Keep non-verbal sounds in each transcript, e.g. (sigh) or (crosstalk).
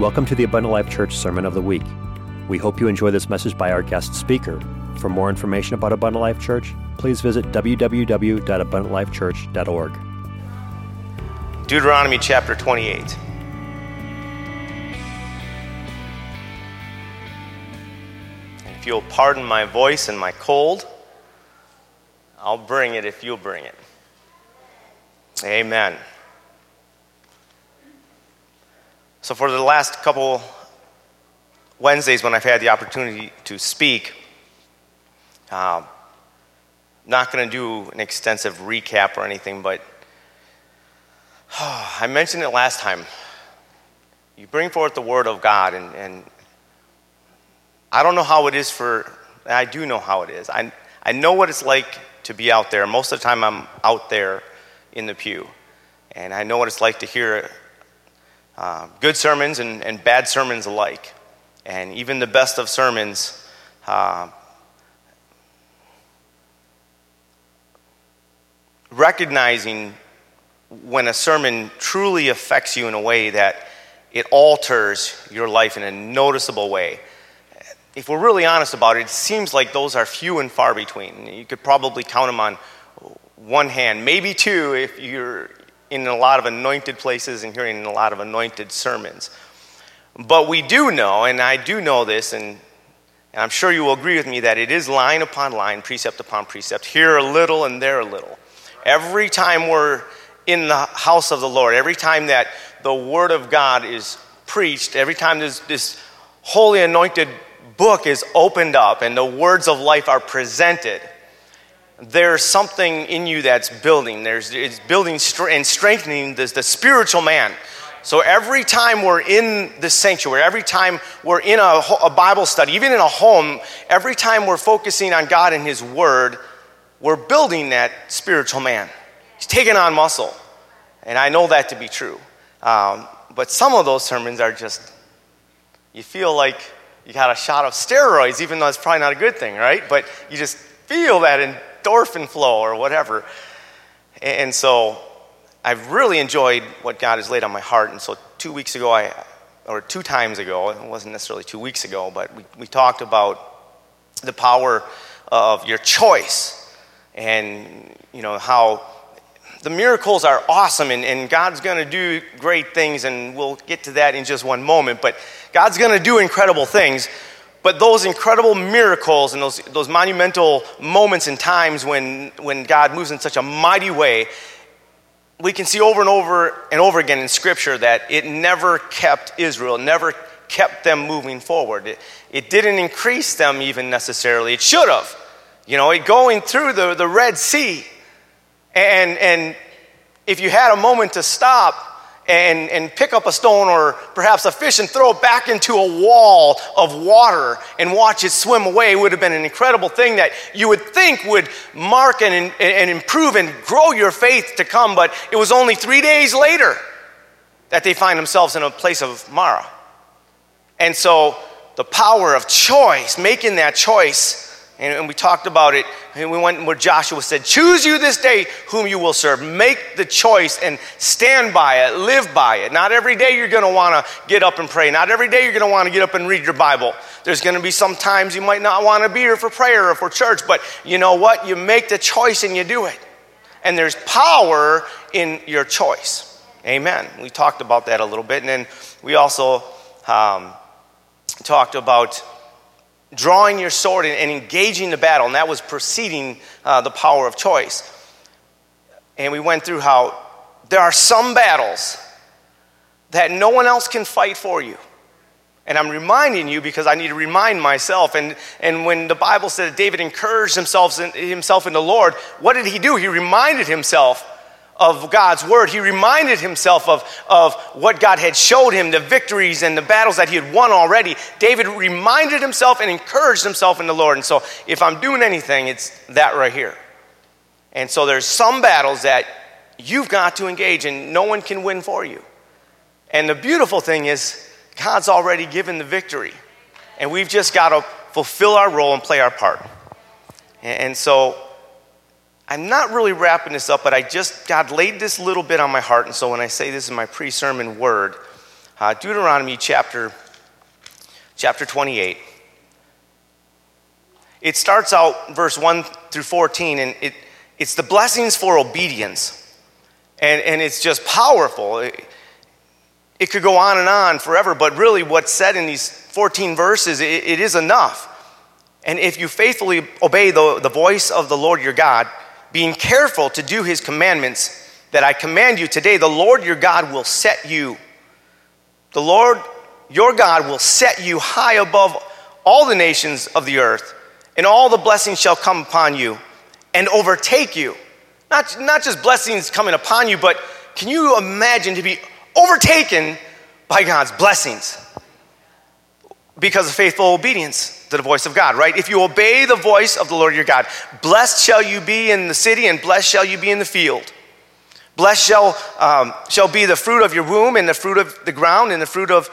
Welcome to the Abundant Life Church Sermon of the Week. We hope you enjoy this message by our guest speaker. For more information about Abundant Life Church, please visit www.abundantlifechurch.org. Deuteronomy chapter 28. If you'll pardon my voice and my cold, I'll bring it if you'll bring it. Amen. So, for the last couple Wednesdays when I've had the opportunity to speak, uh, not going to do an extensive recap or anything, but oh, (sighs) I mentioned it last time. You bring forth the Word of God, and, and I don't know how it is for, I do know how it is. I, I know what it's like to be out there. Most of the time, I'm out there in the pew. And I know what it's like to hear uh, good sermons and, and, bad sermons alike. And even the best of sermons, uh, recognizing when a sermon truly affects you in a way that it alters your life in a noticeable way. If we're really honest about it, it seems like those are few and far between. You could probably count them on one hand, maybe two if you're in a lot of anointed places and hearing a lot of anointed sermons. But we do know, and I do know this, and, and I'm sure you will agree with me, that it is line upon line, precept upon precept, here a little and there a little. Every time we're in the house of the Lord, every time that the Word of God is preached, every time this, this holy anointed book is opened up and the words of life are presented, there's something in you that's building. There's, it's building and strengthening the, the spiritual man. So every time we're in the sanctuary, every time we're in a, a, Bible study, even in a home, every time we're focusing on God and His Word, we're building that spiritual man. He's taking on muscle. And I know that to be true. Um, but some of those sermons are just, you feel like you got a shot of steroids, even though it's probably not a good thing, right? But you just feel that in endorphin flow or whatever. And so I've really enjoyed what God has laid on my heart. And so two weeks ago, I, or two times ago, it wasn't necessarily two weeks ago, but we, we talked about the power of your choice and, you know, how the miracles are awesome and, and God's going to do great things, and we'll get to that in just one moment. But God's going to do incredible things. But those incredible miracles and those, those monumental moments and times when, when God moves in such a mighty way, we can see over and over and over again in Scripture that it never kept Israel, never kept them moving forward. It, it didn't increase them even necessarily. It should have. You know, it going through the, the Red Sea. And, and if you had a moment to stop, and, and pick up a stone or perhaps a fish and throw it back into a wall of water and watch it swim away would have been an incredible thing that you would think would mark and, and improve and grow your faith to come. But it was only three days later that they find themselves in a place of Mara. And so the power of choice, making that choice, and, we talked about it. And we went where Joshua said, Choose you this day whom you will serve. Make the choice and stand by it, live by it. Not every day you're going to want to get up and pray. Not every day you're going to want to get up and read your Bible. There's going to be some times you might not want to be here for prayer or for church, but you know what? You make the choice and you do it. And there's power in your choice. Amen. We talked about that a little bit. And then we also um, talked about drawing your sword and, and engaging the battle, and that was preceding uh, the power of choice. And we went through how there are some battles that no one else can fight for you. And I'm reminding you because I need to remind myself. And, and when the Bible said that David encouraged himself in, himself in the Lord, what did he do? He reminded himself of God's word. He reminded himself of, of what God had showed him, the victories and the battles that he had won already. David reminded himself and encouraged himself in the Lord. And so, if I'm doing anything, it's that right here. And so, there's some battles that you've got to engage in, no one can win for you. And the beautiful thing is, God's already given the victory. And we've just got to fulfill our role and play our part. And so, I'm not really wrapping this up, but I just, God laid this little bit on my heart. And so when I say this in my pre sermon word, uh, Deuteronomy chapter, chapter 28. It starts out verse 1 through 14, and it, it's the blessings for obedience. And, and it's just powerful. It, it could go on and on forever, but really, what's said in these 14 verses, it, it is enough. And if you faithfully obey the, the voice of the Lord your God, being careful to do his commandments that I command you today, the Lord your God will set you, the Lord your God will set you high above all the nations of the earth, and all the blessings shall come upon you and overtake you. Not, not just blessings coming upon you, but can you imagine to be overtaken by God's blessings because of faithful obedience the voice of God, right? If you obey the voice of the Lord your God, blessed shall you be in the city and blessed shall you be in the field. Blessed shall, um, shall be the fruit of your womb and the fruit of the ground and the fruit of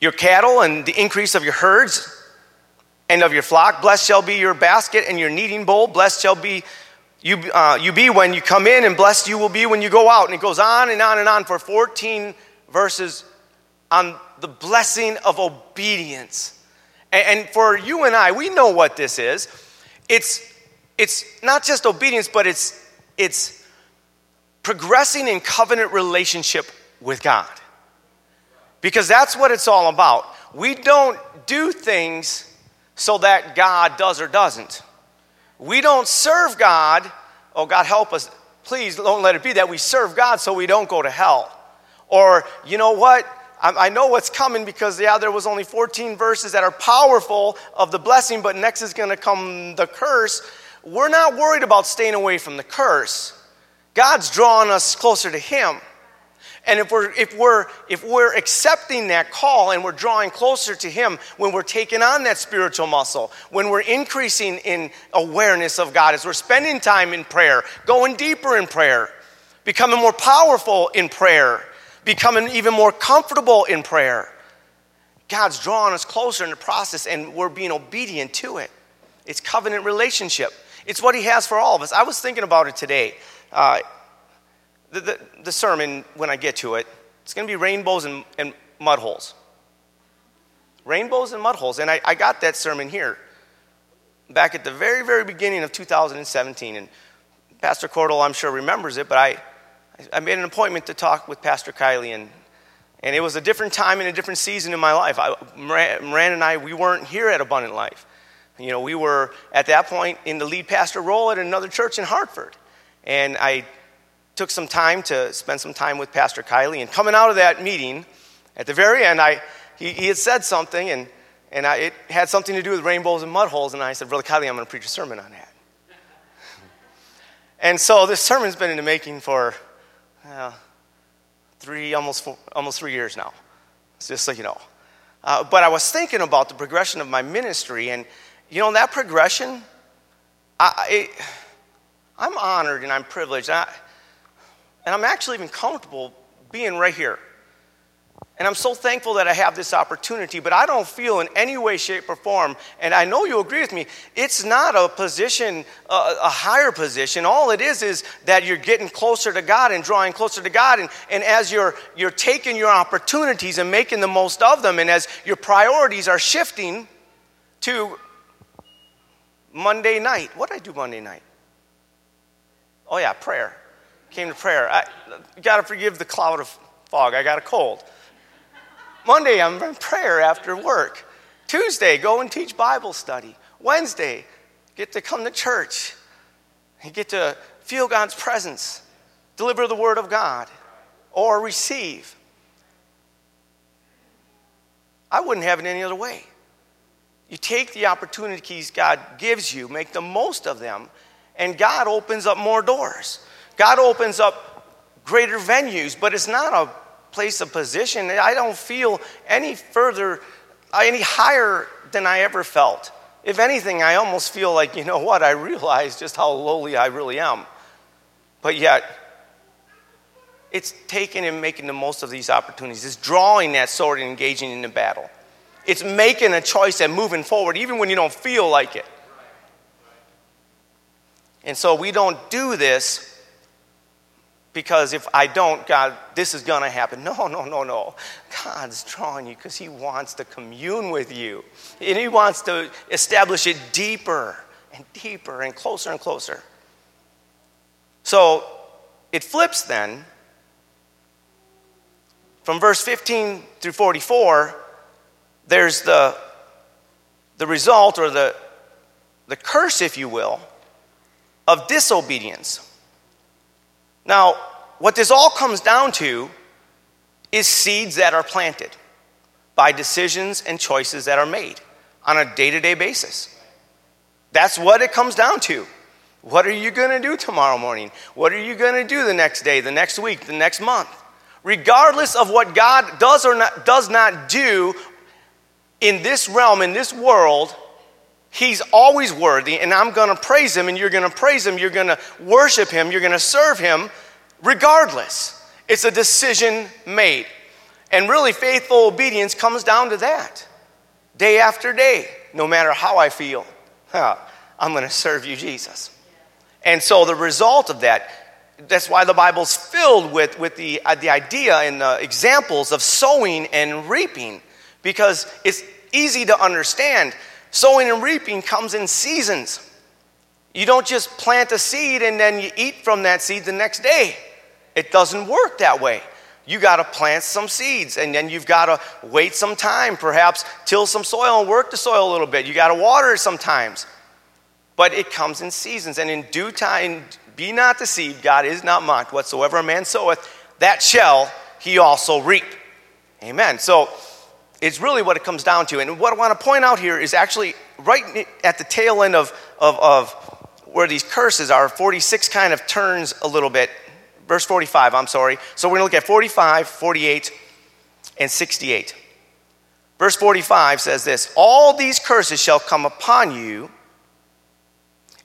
your cattle and the increase of your herds and of your flock. Blessed shall be your basket and your kneading bowl. Blessed shall be you, uh, you be when you come in, and blessed you will be when you go out. And it goes on and on and on for 14 verses on the blessing of obedience. And, for you and I, we know what this is. It's, it's not just obedience, but it's, it's progressing in covenant relationship with God. Because that's what it's all about. We don't do things so that God does or doesn't. We don't serve God. Oh, God, help us. Please don't let it be that we serve God so we don't go to hell. Or, you know what? I, know what's coming because, yeah, there was only 14 verses that are powerful of the blessing, but next is going to come the curse. We're not worried about staying away from the curse. God's drawing us closer to Him. And if we're, if, we're, if we're accepting that call and we're drawing closer to Him, when we're taking on that spiritual muscle, when we're increasing in awareness of God, as we're spending time in prayer, going deeper in prayer, becoming more powerful in prayer, becoming even more comfortable in prayer, God's drawing us closer in the process and we're being obedient to it. It's covenant relationship. It's what He has for all of us. I was thinking about it today. Uh, the, the, the, sermon, when I get to it, it's going to be rainbows and, and mud holes. Rainbows and mud holes. And I, I got that sermon here back at the very, very beginning of 2017. And Pastor Cordell, I'm sure, remembers it, but I, I made an appointment to talk with Pastor Kylie, and, and it was a different time and a different season in my life. I, Moran and I, we weren't here at Abundant Life. You know, we were at that point in the lead pastor role at another church in Hartford. And I took some time to spend some time with Pastor Kylie. And coming out of that meeting, at the very end, I, he, he had said something, and, and I, it had something to do with rainbows and mud holes. And I said, Brother Kylie, I'm going to preach a sermon on that. (laughs) and so this sermon's been in the making for uh, three, almost, four, almost three years now, just so you know. Uh, but I was thinking about the progression of my ministry, and you know, that progression, I, it, I'm honored and I'm privileged. And, I, and I'm actually even comfortable being right here. And I'm so thankful that I have this opportunity, but I don't feel in any way, shape, or form, and I know you agree with me, it's not a position, a, a, higher position. All it is is that you're getting closer to God and drawing closer to God. And, and as you're, you're taking your opportunities and making the most of them, and as your priorities are shifting to Monday night. What did I do Monday night? Oh, yeah, prayer. Came to prayer. I got to forgive the cloud of fog. I got a cold. Monday, I'm in prayer after work. Tuesday, go and teach Bible study. Wednesday, get to come to church. You get to feel God's presence, deliver the word of God, or receive. I wouldn't have it any other way. You take the opportunities God gives you, make the most of them, and God opens up more doors. God opens up greater venues, but it's not a place of position. I don't feel any further, uh, any higher than I ever felt. If anything, I almost feel like, you know what, I realize just how lowly I really am. But yet, it's taking and making the most of these opportunities. It's drawing that sword and engaging in the battle. It's making a choice and moving forward, even when you don't feel like it. And so we don't do this because if I don't, God, this is going to happen. No, no, no, no. God's drawing you because He wants to commune with you. And He wants to establish it deeper and deeper and closer and closer. So it flips then from verse 15 through 44. There's the, the result or the, the curse, if you will, of disobedience. Now, what this all comes down to is seeds that are planted by decisions and choices that are made on a day to day basis. That's what it comes down to. What are you going to do tomorrow morning? What are you going to do the next day, the next week, the next month? Regardless of what God does or not, does not do in this realm, in this world, He's always worthy, and I'm to praise Him, and you're to praise Him, you're to worship Him, you're to serve Him regardless. It's a decision made. And really, faithful obedience comes down to that. Day after day, no matter how I feel, (laughs) I'm going to serve you, Jesus. And so the result of that, that's why the Bible's filled with, with the, uh, the idea and the examples of sowing and reaping, because it's easy to understand Sowing and reaping comes in seasons. You don't just plant a seed and then you eat from that seed the next day. It doesn't work that way. You got to plant some seeds and then you've got to wait some time, perhaps till some soil and work the soil a little bit. You got to water it sometimes. But it comes in seasons and in due time, be not deceived, God is not mocked. Whatsoever a man soweth, that shall he also reap. Amen. So, is really what it comes down to. And what I want to point out here is actually right at the tail end of, of, of where these curses are, 46 kind of turns a little bit. Verse 45, I'm sorry. So we're going to look at 45, 48, and 68. Verse 45 says this All these curses shall come upon you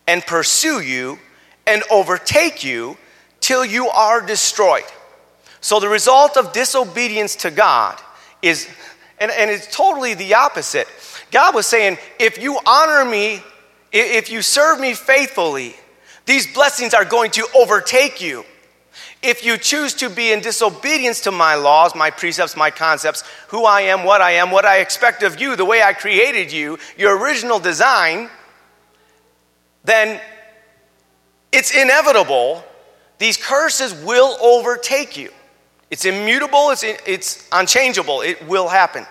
and pursue you and overtake you till you are destroyed. So the result of disobedience to God is and, and it's totally the opposite. God was saying, if you honor me, if you serve me faithfully, these blessings are going to overtake you. If you choose to be in disobedience to my laws, my precepts, my concepts, who I am, what I am, what I expect of you, the way I created you, your original design, then it's inevitable. These curses will overtake you. It's immutable, it's, it's unchangeable, it will happen.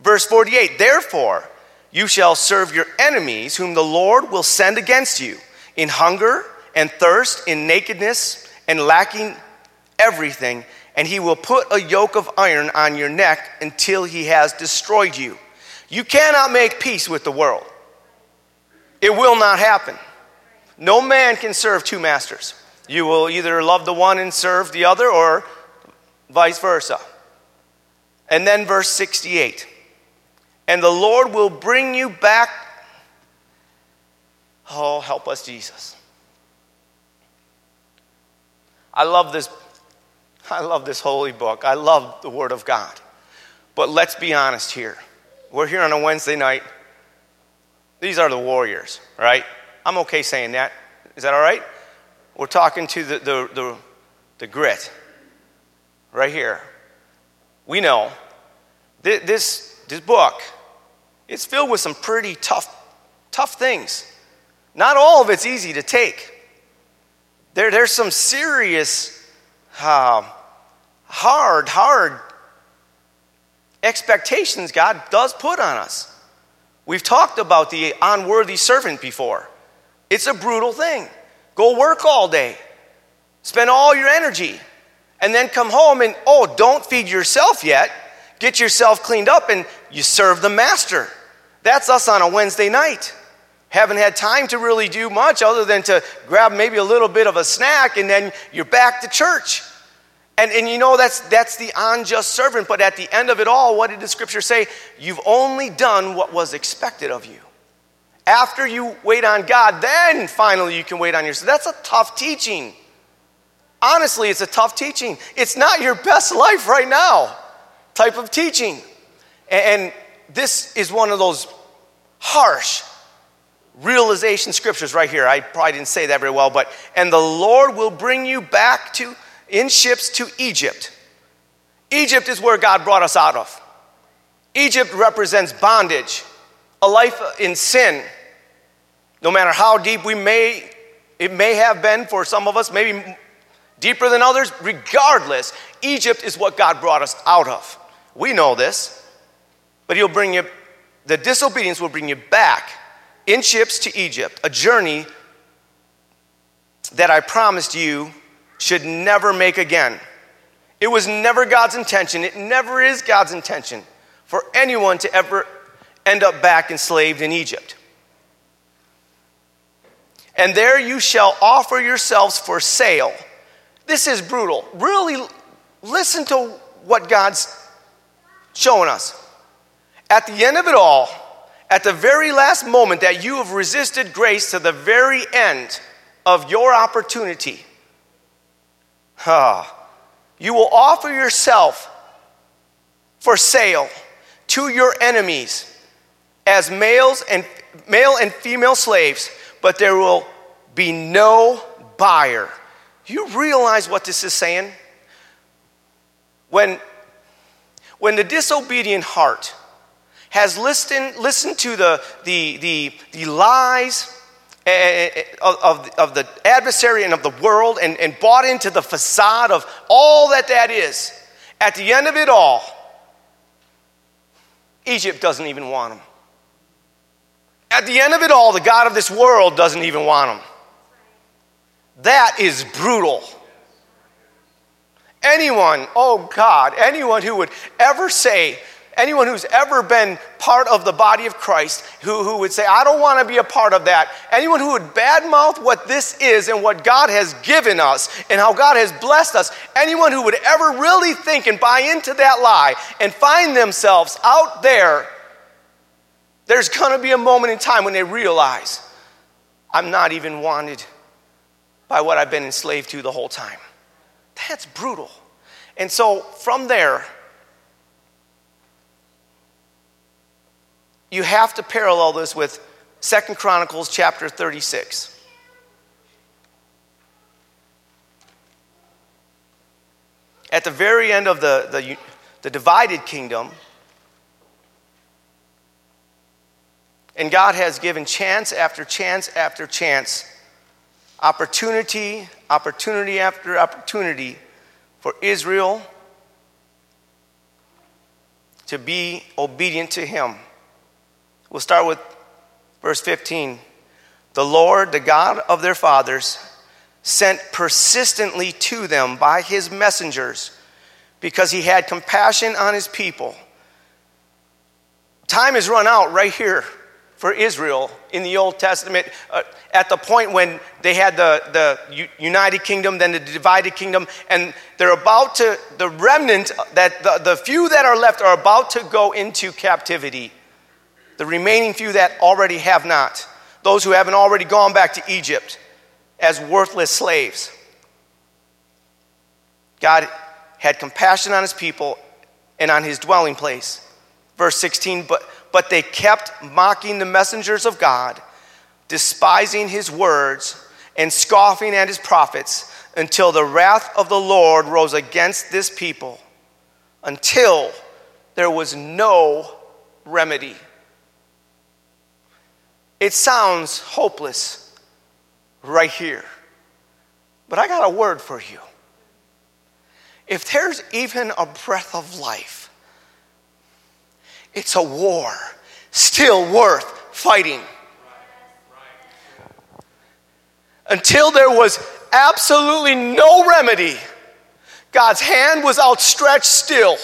Verse 48 Therefore, you shall serve your enemies, whom the Lord will send against you, in hunger and thirst, in nakedness and lacking everything, and he will put a yoke of iron on your neck until he has destroyed you. You cannot make peace with the world, it will not happen. No man can serve two masters. You will either love the one and serve the other, or vice versa. And then verse 68 And the Lord will bring you back. Oh, help us, Jesus. I love this. I love this holy book. I love the Word of God. But let's be honest here. We're here on a Wednesday night. These are the warriors, right? I'm okay saying that. Is that all right? We're talking to the, the, the, the grit right here. We know this, this book, it's filled with some pretty tough, tough things. Not all of it's easy to take. There, there's some serious, uh, hard, hard expectations God does put on us. We've talked about the unworthy servant before. It's a brutal thing. Go work all day, spend all your energy, and then come home and, oh, don't feed yourself yet. Get yourself cleaned up and you serve the master. That's us on a Wednesday night. Haven't had time to really do much other than to grab maybe a little bit of a snack and then you're back to church. And, and you know, that's, that's the unjust servant. But at the end of it all, what did the scripture say? You've only done what was expected of you. After you wait on God, then finally you can wait on yourself. That's a tough teaching. Honestly, it's a tough teaching. It's not your best life right now type of teaching. And this is one of those harsh realization scriptures right here. I probably didn't say that very well, but and the Lord will bring you back to in ships to Egypt. Egypt is where God brought us out of. Egypt represents bondage, a life in sin. No matter how deep we may, it may have been for some of us, maybe deeper than others, regardless, Egypt is what God brought us out of. We know this, but He'll bring you, the disobedience will bring you back in ships to Egypt, a journey that I promised you should never make again. It was never God's intention, it never is God's intention for anyone to ever end up back enslaved in Egypt. And there you shall offer yourselves for sale. This is brutal. Really listen to what God's showing us. At the end of it all, at the very last moment that you have resisted grace to the very end of your opportunity, ah, you will offer yourself for sale to your enemies as males and male and female slaves, but there will be no buyer. You realize what this is saying? When, when the disobedient heart has listened, listened to the, the, the, the lies eh, eh, of, of, of the adversary and of the world and, and bought into the facade of all that that is, at the end of it all, Egypt doesn't even want them. At the end of it all, the God of this world doesn't even want them. That is brutal. Anyone, oh God, anyone who would ever say, anyone who's ever been part of the body of Christ, who, who would say, I don't want to be a part of that, anyone who would badmouth what this is and what God has given us and how God has blessed us, anyone who would ever really think and buy into that lie and find themselves out there there's going to be a moment in time when they realize I'm not even wanted by what I've been enslaved to the whole time. That's brutal. And so from there, you have to parallel this with Second Chronicles chapter 36. At the very end of the, the, the divided kingdom, And God has given chance after chance after chance, opportunity, opportunity after opportunity for Israel to be obedient to Him. We'll start with verse 15. The Lord, the God of their fathers, sent persistently to them by His messengers because He had compassion on His people. Time has run out right here for Israel in the Old Testament uh, at the point when they had the, the united kingdom, then the divided kingdom, and they're about to, the remnant, that the, the few that are left are about to go into captivity. The remaining few that already have not, those who haven't already gone back to Egypt as worthless slaves. God had compassion on his people and on his dwelling place. Verse 16, but but they kept mocking the messengers of God, despising his words, and scoffing at his prophets until the wrath of the Lord rose against this people, until there was no remedy. It sounds hopeless right here, but I got a word for you. If there's even a breath of life, it's a war still worth fighting. Until there was absolutely no remedy, God's hand was outstretched still.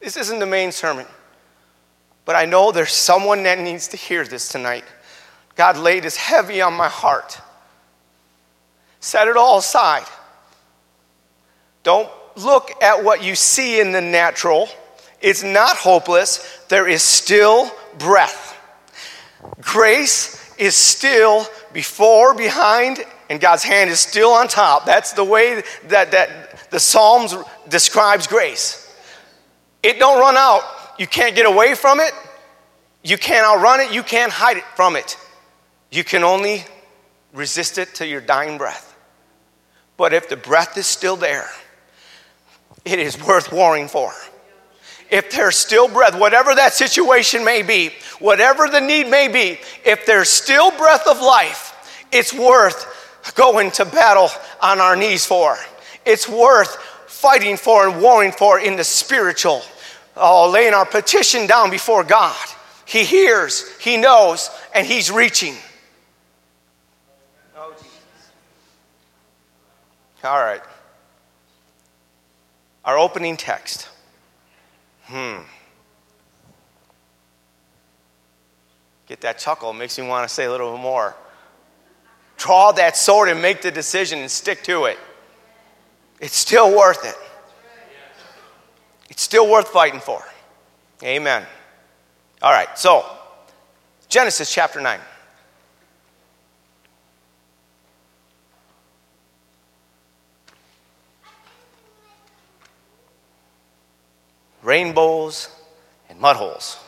This isn't the main sermon, but I know there's someone that needs to hear this tonight. God laid this heavy on my heart. Set it all aside. Don't look at what you see in the natural. It's not hopeless. There is still breath. Grace is still before, behind, and God's hand is still on top. That's the way that, that the Psalms describes grace. It don't run out. You can't get away from it. You can't outrun it. You can't hide it from it. You can only resist it to your dying breath. But if the breath is still there, it is worth warring for. If there's still breath, whatever that situation may be, whatever the need may be, if there's still breath of life, it's worth going to battle on our knees for. It's worth fighting for and warring for in the spiritual. Oh, laying our petition down before God. He hears, He knows, and He's reaching. Oh. All right. Our opening text. Hmm. Get that chuckle, makes me want to say a little bit more. Draw that sword and make the decision and stick to it. It's still worth it. It's still worth fighting for. Amen. All right, so Genesis chapter 9. Rainbows and mud holes.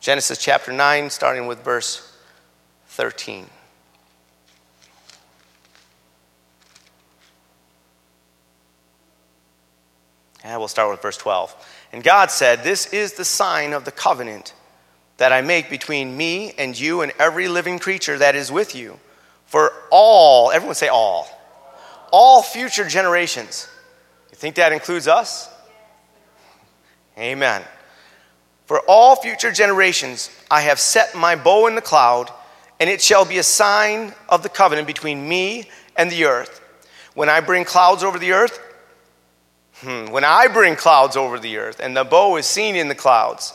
Genesis chapter 9, starting with verse 13. And we'll start with verse 12. And God said, This is the sign of the covenant that I make between me and you and every living creature that is with you for all, everyone say all, all future generations. You think that includes us? Amen. For all future generations, I have set my bow in the cloud, and it shall be a sign of the covenant between me and the earth. When I bring clouds over the earth, Hmm. When I bring clouds over the earth and the bow is seen in the clouds,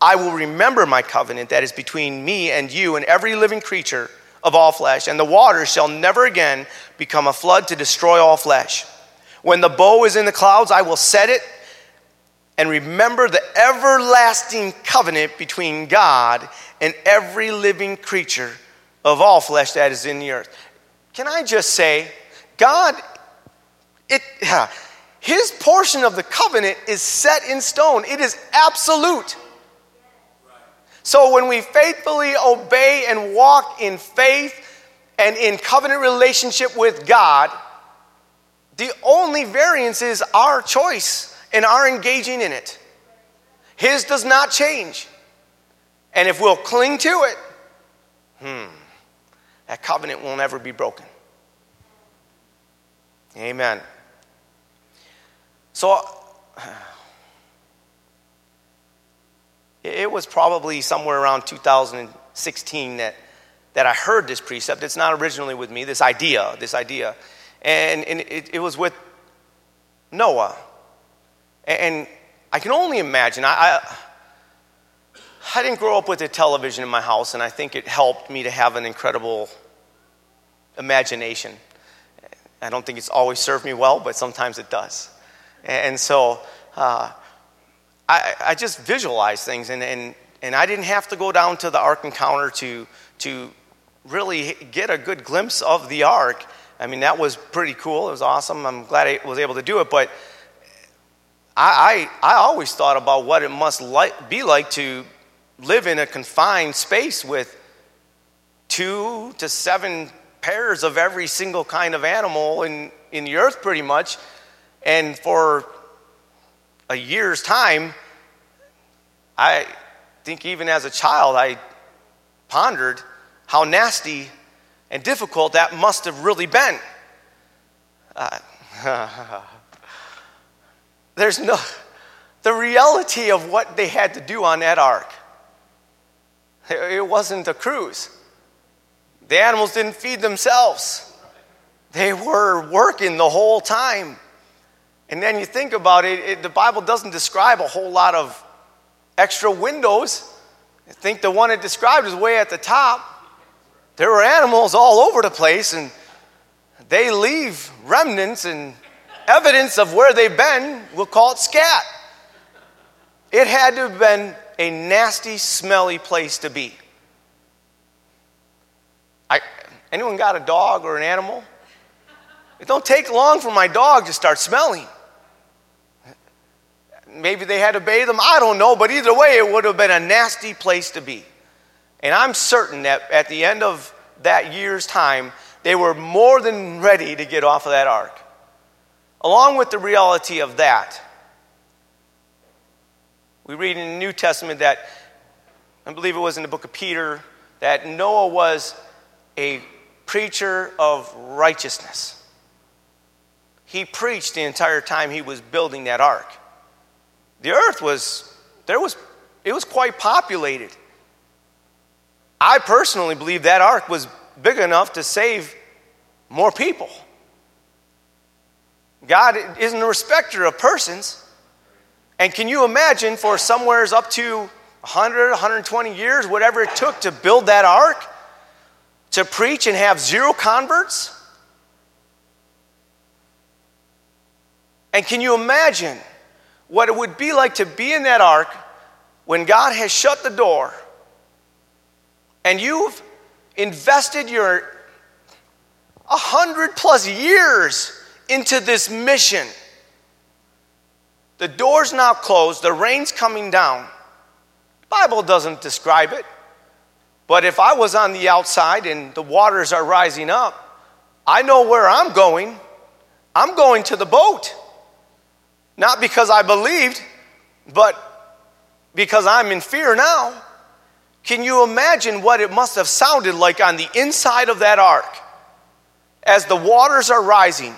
I will remember my covenant that is between me and you and every living creature of all flesh, and the waters shall never again become a flood to destroy all flesh. When the bow is in the clouds, I will set it and remember the everlasting covenant between God and every living creature of all flesh that is in the earth. Can I just say, God, it, (laughs) his portion of the covenant is set in stone, it is absolute. So when we faithfully obey and walk in faith and in covenant relationship with God, the only variance is our choice and are engaging in it. His does not change. And if we'll cling to it, hmm, that covenant will never be broken. Amen. So (sighs) it was probably somewhere around 2016 that, that I heard this precept. It's not originally with me, this idea, this idea. And, and it, it was with Noah. And I can only imagine, I, I, I didn't grow up with a television in my house, and I think it helped me to have an incredible imagination. I don't think it's always served me well, but sometimes it does. And so uh, I, I just visualized things, and, and, and I didn't have to go down to the Ark Encounter to, to really get a good glimpse of the Ark. I mean, that was pretty cool. It was awesome. I'm glad I was able to do it. But I, I, I always thought about what it must like, be like to live in a confined space with two to seven pairs of every single kind of animal in, in the earth, pretty much. And for a year's time, I think even as a child, I pondered how nasty and difficult that must have really been. Uh, (laughs) there's no, the reality of what they had to do on that ark. It wasn't a cruise. The animals didn't feed themselves, they were working the whole time. And then you think about it, it, the Bible doesn't describe a whole lot of extra windows. I think the one it described is way at the top. There were animals all over the place, and they leave remnants and evidence of where they've been. We'll call it scat. It had to have been a nasty, smelly place to be. I, anyone got a dog or an animal? It don't take long for my dog to start smelling. Maybe they had to bathe them. I don't know. But either way, it would have been a nasty place to be. And I'm certain that at the end of that year's time, they were more than ready to get off of that ark. Along with the reality of that, we read in the New Testament that, I believe it was in the book of Peter, that Noah was a preacher of righteousness. He preached the entire time he was building that ark. The earth was, there was, it was quite populated. I personally believe that ark was big enough to save more people. God isn't a respecter of persons. And can you imagine for somewheres up to 100, 120 years, whatever it took to build that ark, to preach and have zero converts? And can you imagine what it would be like to be in that ark when God has shut the door and you've invested your 100 plus years into this mission? The door's now closed, the rain's coming down. Bible doesn't describe it. But if I was on the outside and the waters are rising up, I know where I'm going. I'm going to the boat. Not because I believed, but because I'm in fear now. Can you imagine what it must have sounded like on the inside of that ark as the waters are rising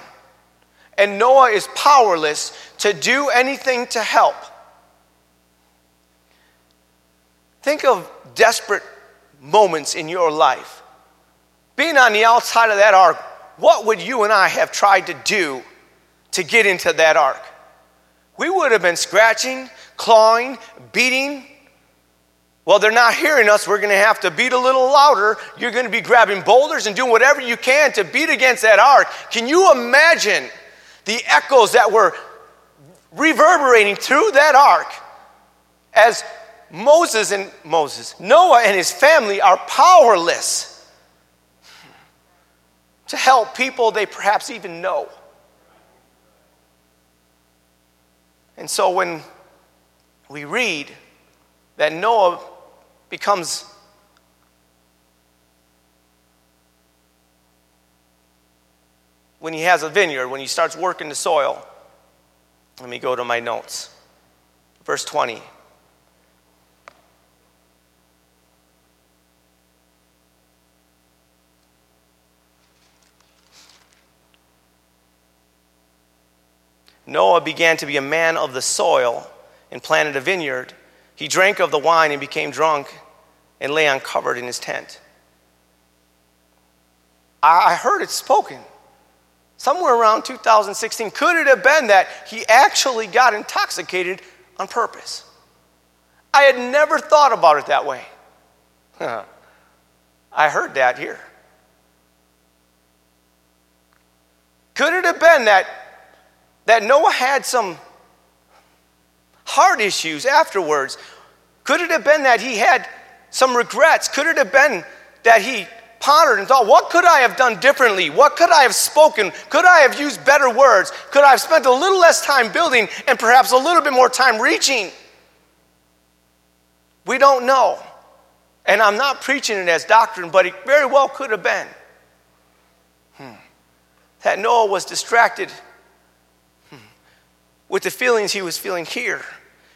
and Noah is powerless to do anything to help? Think of desperate moments in your life. Being on the outside of that ark, what would you and I have tried to do to get into that ark? We would have been scratching, clawing, beating. Well, they're not hearing us. We're going to have to beat a little louder. You're going to be grabbing boulders and doing whatever you can to beat against that ark. Can you imagine the echoes that were reverberating through that ark as Moses and Moses, Noah and his family are powerless to help people they perhaps even know. And so when we read that Noah becomes when he has a vineyard, when he starts working the soil. Let me go to my notes. Verse 20. Noah began to be a man of the soil and planted a vineyard. He drank of the wine and became drunk and lay uncovered in his tent. I heard it spoken somewhere around 2016. Could it have been that he actually got intoxicated on purpose? I had never thought about it that way. (laughs) I heard that here. Could it have been that that Noah had some heart issues afterwards? Could it have been that he had some regrets? Could it have been that he pondered and thought, what could I have done differently? What could I have spoken? Could I have used better words? Could I have spent a little less time building and perhaps a little bit more time reaching? We don't know. And I'm not preaching it as doctrine, but it very well could have been. Hmm. That Noah was distracted with the feelings he was feeling here?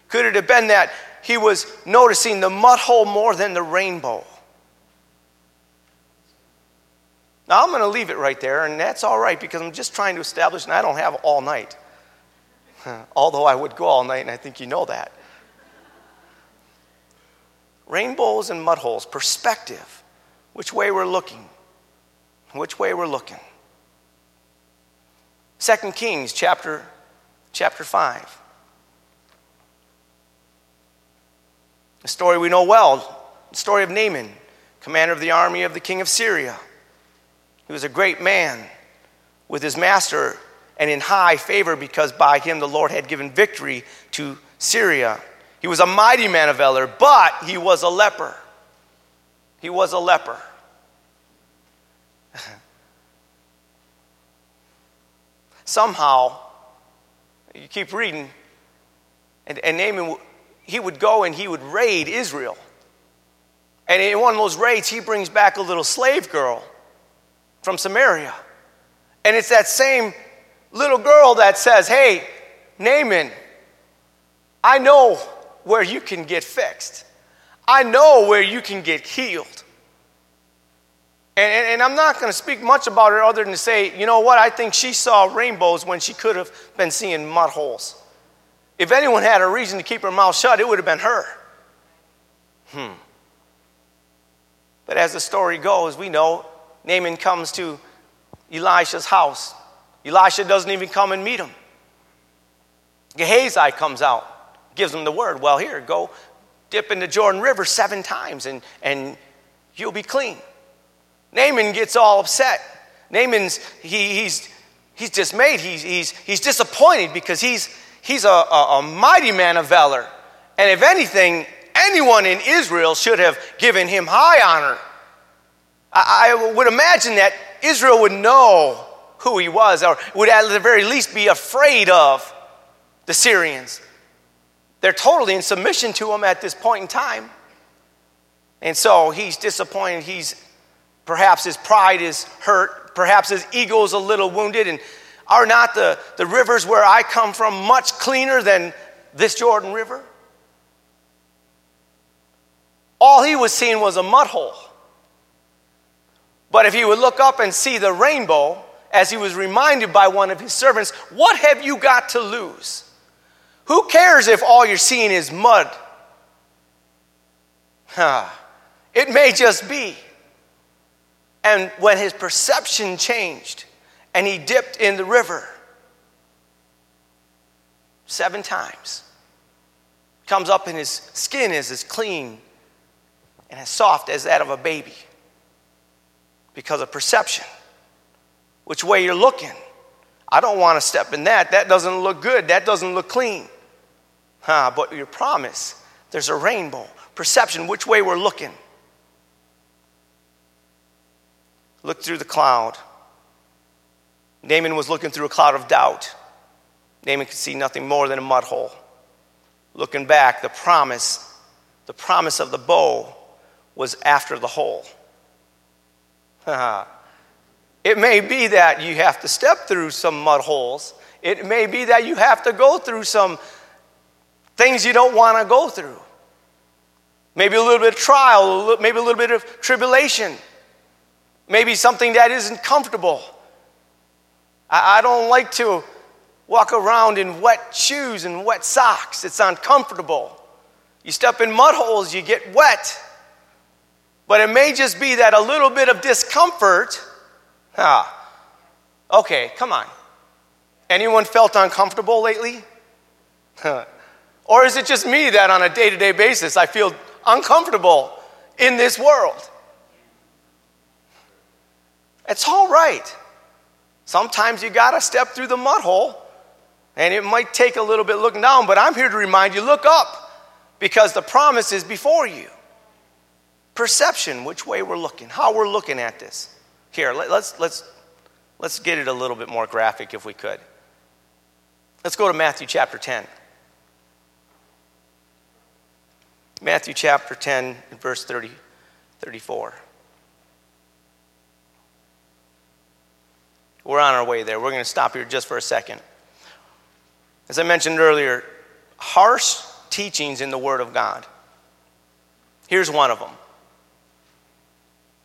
Could it have been that he was noticing the mud hole more than the rainbow? Now, I'm going to leave it right there, and that's all right because I'm just trying to establish, and I don't have all night. (laughs) Although I would go all night, and I think you know that. Rainbows and mud holes, perspective, which way we're looking, which way we're looking. Second Kings chapter chapter 5. A story we know well the story of Naaman, commander of the army of the king of Syria. He was a great man with his master and in high favor because by him the Lord had given victory to Syria. He was a mighty man of valor, but he was a leper. He was a leper. (laughs) Somehow, you keep reading, and, and Naaman, he would go and he would raid Israel. And in one of those raids, he brings back a little slave girl from Samaria. And it's that same little girl that says, Hey, Naaman, I know where you can get fixed. I know where you can get healed. And, and, and I'm not going to speak much about her other than to say, you know what? I think she saw rainbows when she could have been seeing mud holes. If anyone had a reason to keep her mouth shut, it would have been her. Hmm. But as the story goes, we know Naaman comes to Elisha's house. Elisha doesn't even come and meet him. Gehazi comes out, gives him the word. Well, here, go dip in the Jordan River seven times and, and you'll be clean. Naaman gets all upset. Naaman's, he, he's, he's dismayed. He's, he's, he's disappointed because he's, he's a, a, a mighty man of valor. And if anything, anyone in Israel should have given him high honor. I, would imagine that Israel would know who he was, or would at the very least be afraid of the Syrians. They're totally in submission to him at this point in time. And so he's disappointed. He's perhaps his pride is hurt. Perhaps his ego is a little wounded. And are not the, the rivers where I come from much cleaner than this Jordan River? All he was seeing was a mud hole. But if he would look up and see the rainbow, as he was reminded by one of his servants, What have you got to lose? Who cares if all you're seeing is mud? Huh. It may just be. And when his perception changed and he dipped in the river seven times, comes up and his skin is as clean and as soft as that of a baby because of perception. Which way you're looking. I don't want to step in that. That doesn't look good. That doesn't look clean. Huh, but your promise, there's a rainbow. Perception, which way we're looking. Look through the cloud. Naaman was looking through a cloud of doubt. Naaman could see nothing more than a mud hole. Looking back, the promise, the promise of the bow was after the hole. (laughs) it may be that you have to step through some mud holes. It may be that you have to go through some things you don't want to go through. Maybe a little bit of trial, maybe a little bit of tribulation, maybe something that isn't comfortable. I, don't like to walk around in wet shoes and wet socks, it's uncomfortable. You step in mud holes, you get wet. But it may just be that a little bit of discomfort. Ah, okay, come on. Anyone felt uncomfortable lately? Or is it just me that on a day to day basis I feel uncomfortable in this world? It's all right. Sometimes you got to step through the mud hole, and it might take a little bit looking down, but I'm here to remind you look up because the promise is before you. Perception, which way we're looking, how we're looking at this. Here, let, let's, let's, let's get it a little bit more graphic if we could. Let's go to Matthew chapter 10. Matthew chapter 10, verse 30, 34. We're on our way there. We're going to stop here just for a second. As I mentioned earlier, harsh teachings in the Word of God. Here's one of them.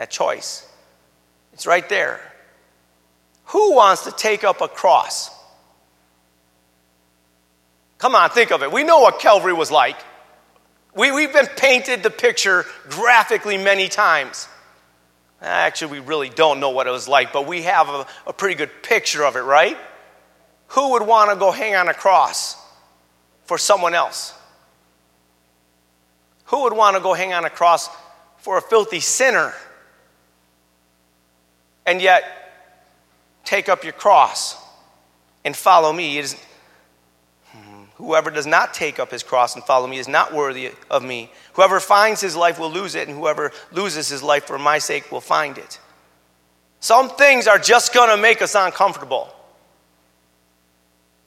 That choice, it's right there. Who wants to take up a cross? Come on, think of it. We know what Calvary was like. We, we've been painted the picture graphically many times. Actually, we really don't know what it was like, but we have a, a pretty good picture of it, right? Who would want to go hang on a cross for someone else? Who would want to go hang on a cross for a filthy sinner? And yet, take up your cross and follow me. It is, whoever does not take up his cross and follow me is not worthy of me. Whoever finds his life will lose it, and whoever loses his life for my sake will find it. Some things are just going to make us uncomfortable.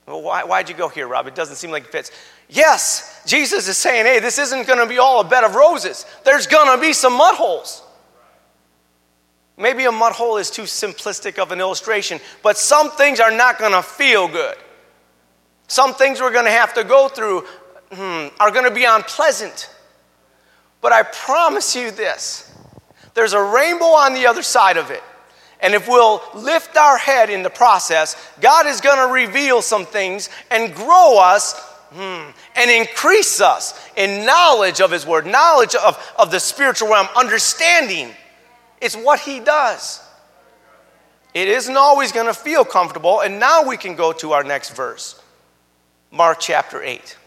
Well, why, why'd you go here, Rob? It doesn't seem like it fits. Yes, Jesus is saying, hey, this isn't going to be all a bed of roses. There's going to be some mud holes. Maybe a mud hole is too simplistic of an illustration, but some things are not going to feel good. Some things we're going to have to go through hmm, are going to be unpleasant. But I promise you this there's a rainbow on the other side of it. And if we'll lift our head in the process, God is going to reveal some things and grow us hmm, and increase us in knowledge of His Word, knowledge of, of the spiritual realm, understanding. It's what He does. It isn't always going to feel comfortable. And now we can go to our next verse Mark chapter 8.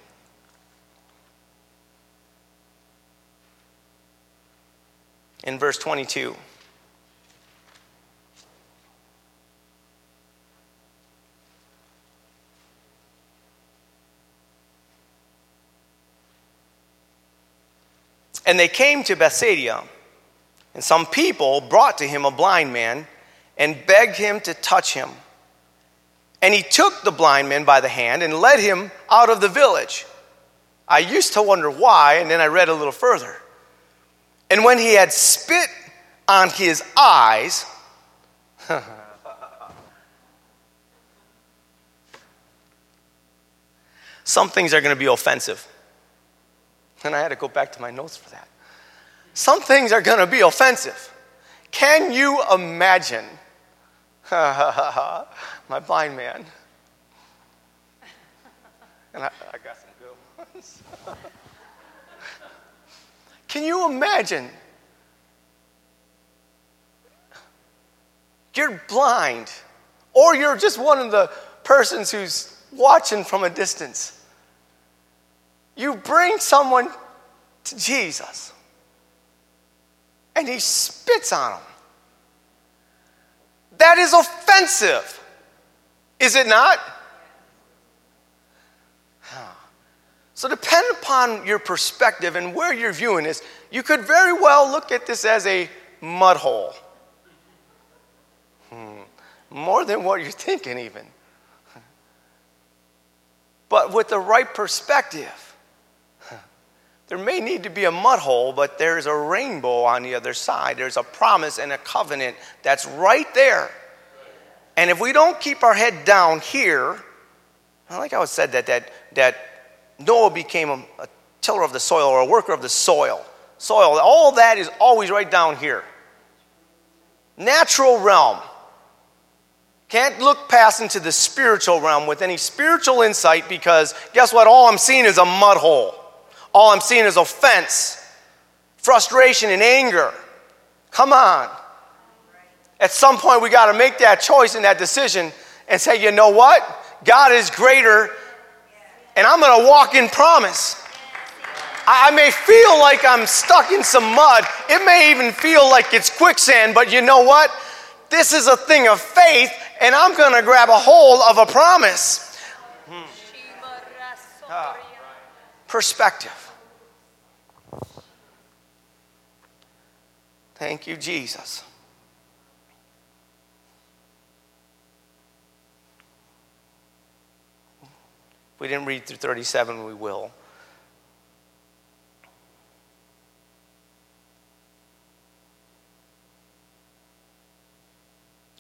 In verse 22. And they came to Bethsaida, and some people brought to him a blind man and begged him to touch him. And he took the blind man by the hand and led him out of the village. I used to wonder why, and then I read a little further. And when he had spit on his eyes, (laughs) some things are going to be offensive. And I had to go back to my notes for that. Some things are going to be offensive. Can you imagine? (laughs) my blind man. And I, I got some good ones. (laughs) Can you imagine? You're blind, or you're just one of the persons who's watching from a distance. You bring someone to Jesus and he spits on them. That is offensive, is it not? So, depend upon your perspective and where you're viewing this. You could very well look at this as a mud hole. Hmm. More than what you're thinking, even. But with the right perspective, there may need to be a mud hole, but there's a rainbow on the other side. There's a promise and a covenant that's right there. And if we don't keep our head down here, I like how it said that, that, that Noah became a, a tiller of the soil or a worker of the soil. Soil, all that is always right down here. Natural realm. Can't look past into the spiritual realm with any spiritual insight because guess what? All I'm seeing is a mud hole. All I'm seeing is offense, frustration, and anger. Come on. At some point, we got to make that choice and that decision and say, you know what? God is greater, and I'm going to walk in promise. I may feel like I'm stuck in some mud. It may even feel like it's quicksand, but you know what? This is a thing of faith, and I'm going to grab a hold of a promise. Hmm. Perspective. Thank you, Jesus. We didn't read through 37, we will.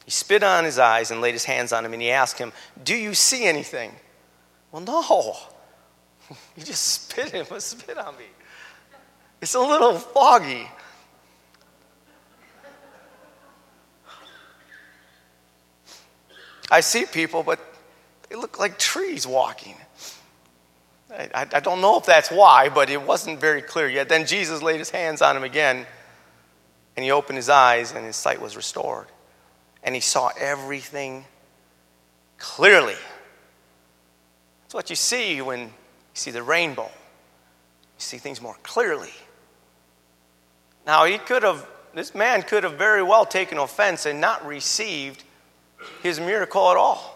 He spit on his eyes and laid his hands on him, and he asked him, Do you see anything? Well, no. (laughs) He just spit him, spit on me. It's a little foggy. I see people, but they look like trees walking. I, I, I, don't know if that's why, but it wasn't very clear yet. Then Jesus laid his hands on him again, and he opened his eyes, and his sight was restored. And he saw everything clearly. That's what you see when you see the rainbow. You see things more clearly. Now, he could have, this man could have very well taken offense and not received his miracle at all.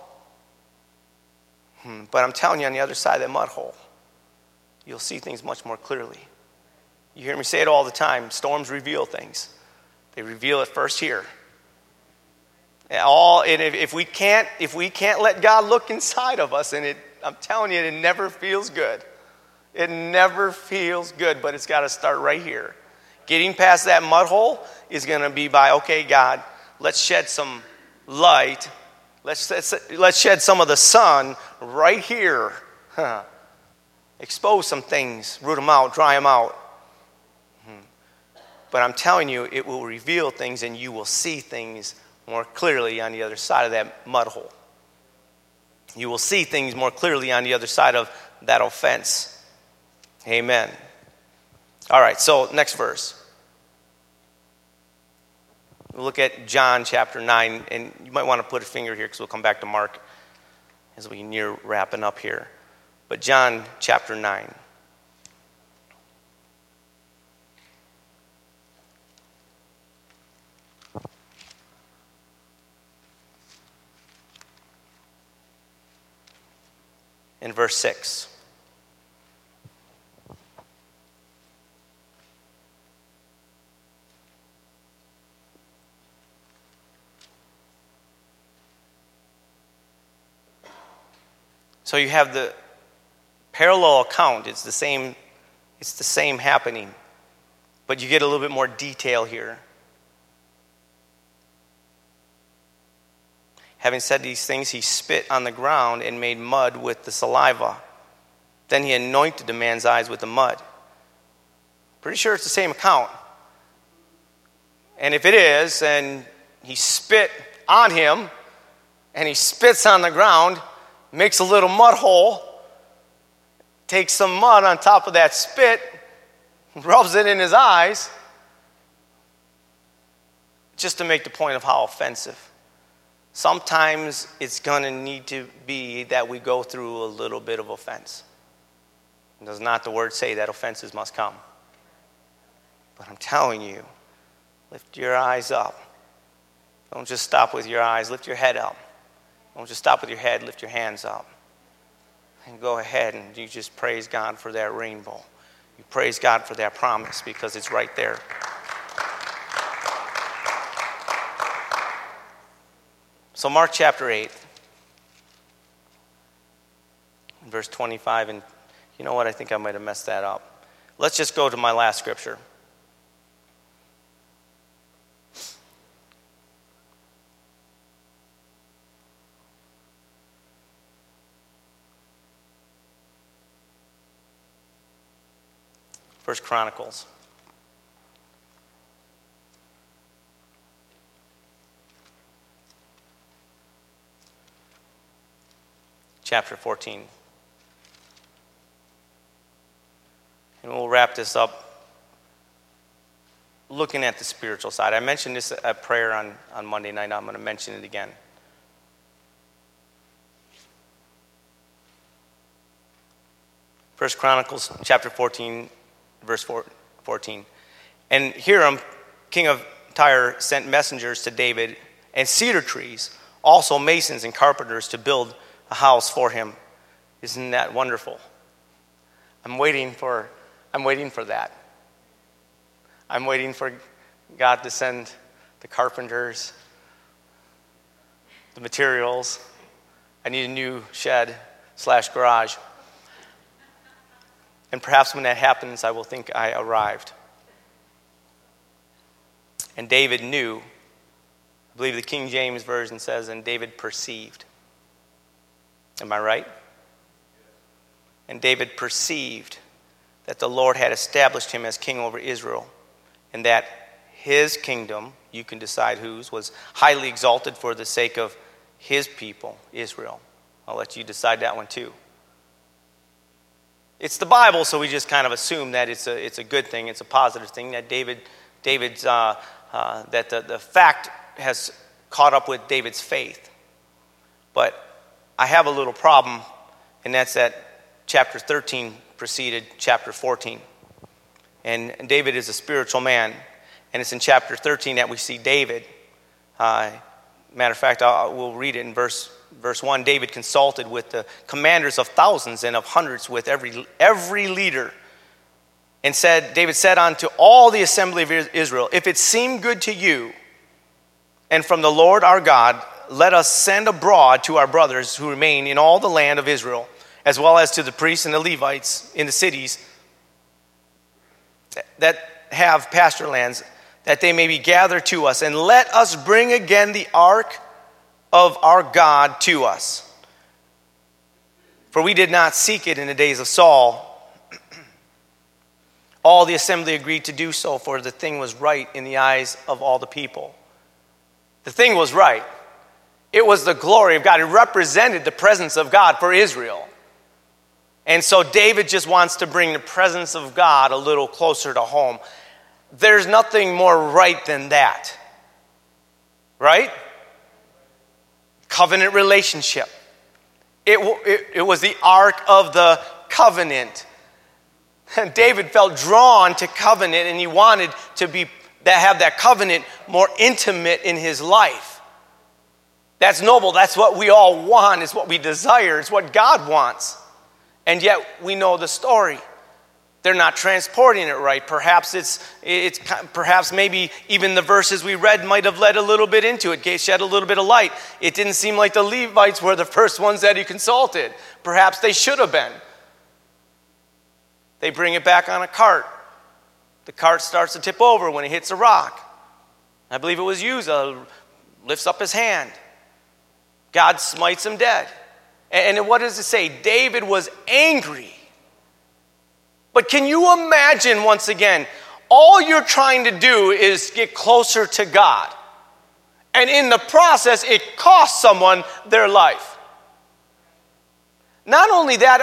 Hmm, but I'm telling you, on the other side of that mud hole, you'll see things much more clearly. You hear me say it all the time storms reveal things, they reveal it first here. All, and if, if, we can't, if we can't let God look inside of us, and it, I'm telling you, it never feels good. It never feels good, but it's got to start right here. Getting past that mud hole is going to be by, okay, God, let's shed some light. Let's, let's, let's shed some of the sun right here. Huh. Expose some things, root them out, dry them out. Hmm. But I'm telling you, it will reveal things and you will see things more clearly on the other side of that mud hole. You will see things more clearly on the other side of that offense. Amen. All right, so next verse. We'll look at John chapter 9, and you might want to put a finger here because we'll come back to Mark as we near wrapping up here. But John chapter 9. In verse 6. So you have the parallel account. It's the same, it's the same happening, but you get a little bit more detail here. Having said these things, he spit on the ground and made mud with the saliva. Then he anointed the man's eyes with the mud. Pretty sure it's the same account. And if it is, and he spit on him, and he spits on the ground, makes a little mud hole, takes some mud on top of that spit, (laughs) rubs it in his eyes, just to make the point of how offensive. Sometimes it's going to need to be that we go through a little bit of offense. Does not the word say that offenses must come? But I'm telling you, lift your eyes up. Don't just stop with your eyes, lift your head up. Don't just stop with your head, lift your hands up. And go ahead and you just praise God for that rainbow. You praise God for that promise because it's right there. So, Mark chapter 8, verse 25, and you know what? I think I might have messed that up. Let's just go to my last scripture. First Chronicles. Chapter 14. And we'll wrap this up looking at the spiritual side. I mentioned this at prayer on, on Monday night. I'm going to mention it again. First Chronicles chapter 14 verse 14. And Hiram, king of Tyre, sent messengers to David and cedar trees, also masons and carpenters to build a house for him. Isn't that wonderful? I'm waiting for, I'm waiting for that. I'm waiting for God to send the carpenters, the materials. I need a new shed slash garage. And perhaps when that happens, I will think I arrived. And David knew, I believe the King James Version says, and David perceived. Am I right? And David perceived that the Lord had established him as king over Israel, and that his kingdom, you can decide whose, was highly exalted for the sake of his people, Israel. I'll let you decide that one too. It's the Bible, so we just kind of assume that it's a, it's a good thing, it's a positive thing, that David, David's, uh, uh, that the, the fact has caught up with David's faith. But I have a little problem, and that's that chapter 13 preceded chapter 14. And David is a spiritual man. And it's in chapter 13 that we see David. Uh, matter of fact, I'll, we'll read it in verse, verse 1. David consulted with the commanders of thousands and of hundreds, with every, every leader. And said, David said unto all the assembly of Israel, If it seem good to you, and from the Lord our God, let us send abroad to our brothers who remain in all the land of Israel, as well as to the priests and the Levites in the cities that have pasture lands, that they may be gathered to us. And let us bring again the ark of our God to us. For we did not seek it in the days of Saul. (clears throat) all the assembly agreed to do so, for the thing was right in the eyes of all the people. The thing was right. It was the glory of God. It represented the presence of God for Israel. And so David just wants to bring the presence of God a little closer to home. There's nothing more right than that. Right? Covenant relationship. It, it, it was the ark of the covenant. And (laughs) David felt drawn to covenant and he wanted to be that have that covenant more intimate in his life. That's noble. That's what we all want. It's what we desire. It's what God wants. And yet we know the story. They're not transporting it right. Perhaps it's, it's perhaps maybe even the verses we read might have led a little bit into it, shed a little bit of light. It didn't seem like the Levites were the first ones that he consulted. Perhaps they should have been. They bring it back on a cart. The cart starts to tip over when it hits a rock. I believe it was Uzzah lifts up his hand. God smites him dead. And what does it say? David was angry. But can you imagine once again, all you're trying to do is get closer to God. And in the process, it costs someone their life. Not only that,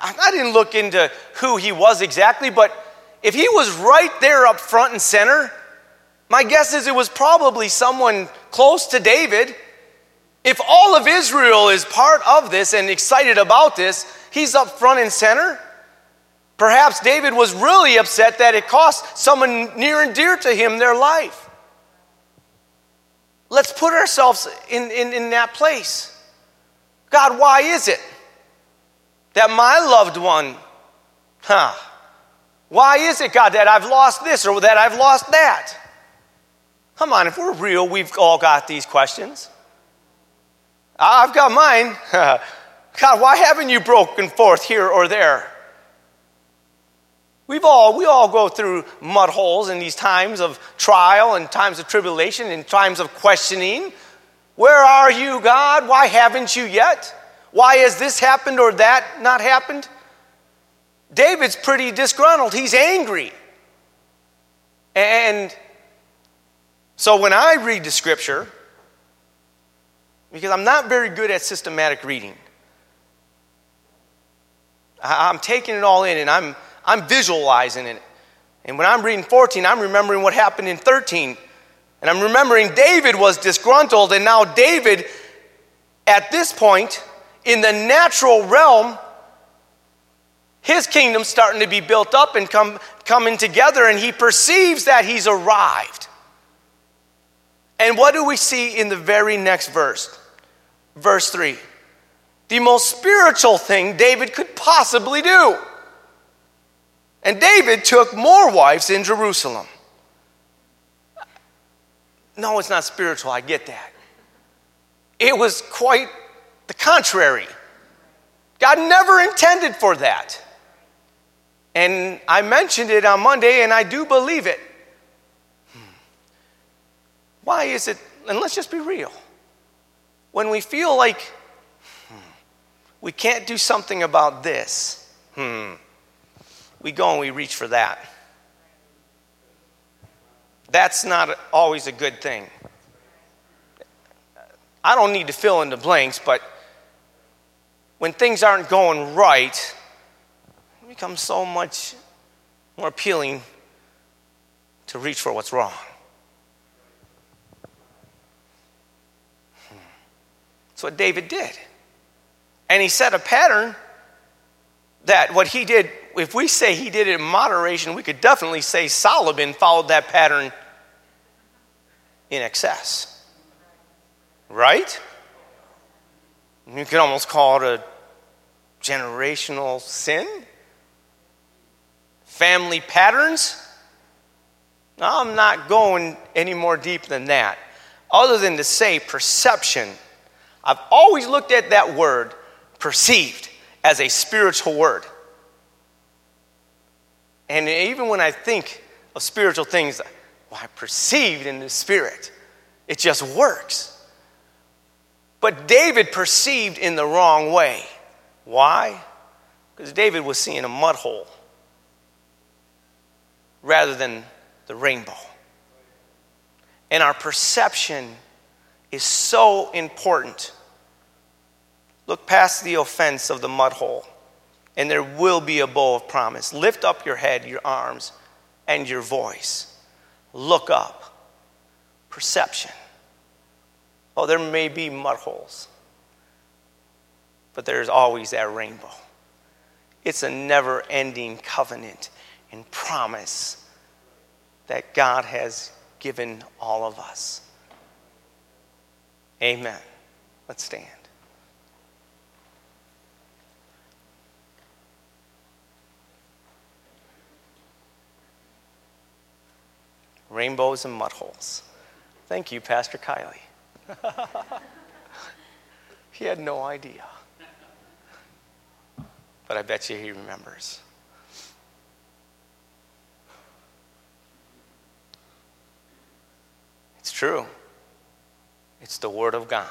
I, I didn't look into who he was exactly, but if he was right there up front and center, my guess is it was probably someone close to David if all of Israel is part of this and excited about this, he's up front and center. Perhaps David was really upset that it cost someone near and dear to him their life. Let's put ourselves in, in, in that place. God, why is it that my loved one, huh? Why is it, God, that I've lost this or that I've lost that? Come on, if we're real, we've all got these questions. Ah, I've got mine. (laughs) God, why haven't you broken forth here or there? We've all, we all go through mud holes in these times of trial and times of tribulation and times of questioning. Where are you, God? Why haven't you yet? Why has this happened or that not happened? David's pretty disgruntled. He's angry. And so when I read the scripture, because I'm not very good at systematic reading. I'm taking it all in and I'm, I'm visualizing it. And when I'm reading 14, I'm remembering what happened in 13. And I'm remembering David was disgruntled, and now David, at this point, in the natural realm, his kingdom's starting to be built up and come, coming together, and he perceives that he's arrived. And what do we see in the very next verse? Verse 3 the most spiritual thing David could possibly do. And David took more wives in Jerusalem. No, it's not spiritual, I get that. It was quite the contrary. God never intended for that. And I mentioned it on Monday, and I do believe it. Hmm. Why is it, and let's just be real when we feel like hmm, we can't do something about this, hmm, we go and we reach for that. That's not always a good thing. I don't need to fill in the blanks, but when things aren't going right, it becomes so much more appealing to reach for what's wrong. That's what David did. And he set a pattern that what he did, if we say he did it in moderation, we could definitely say Solomon followed that pattern in excess. Right? You could almost call it a generational sin. Family patterns. I'm not going any more deep than that, other than to say perception. I've always looked at that word, perceived, as a spiritual word. And even when I think of spiritual things, well, I perceived in the spirit, it just works. But David perceived in the wrong way. Why? Because David was seeing a mud hole rather than the rainbow. And our perception is so important. Look past the offense of the mud hole, and there will be a bow of promise. Lift up your head, your arms, and your voice. Look up. Perception. Oh, there may be mud holes, but there's always that rainbow. It's a never ending covenant and promise that God has given all of us. Amen. Let's stand. Rainbows and mud holes. Thank you, Pastor Kiley. (laughs) he had no idea. But I bet you he remembers. It's true. It's the Word of God.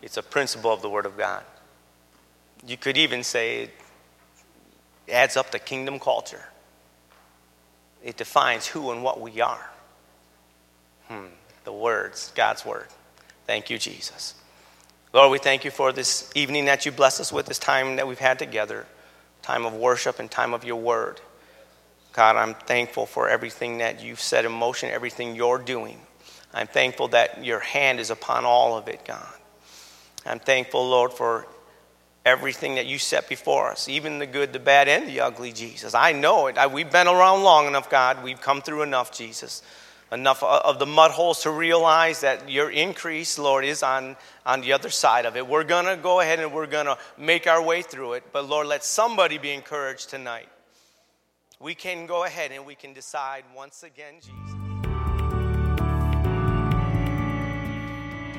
It's a principle of the Word of God. You could even say it adds up to kingdom culture. It defines who and what we are. Hmm the words, God's word. Thank you, Jesus. Lord, we thank you for this evening that you bless us with, this time that we've had together, time of worship and time of your word. God, I'm thankful for everything that you've set in motion, everything you're doing. I'm thankful that your hand is upon all of it, God. I'm thankful, Lord, for everything that you set before us, even the good, the bad, and the ugly, Jesus. I know it. I, we've been around long enough, God. We've come through enough, Jesus enough of the mud holes to realize that your increase, Lord, is on, on the other side of it. We're going to go ahead and we're going to make our way through it. But Lord, let somebody be encouraged tonight. We can go ahead and we can decide once again, Jesus.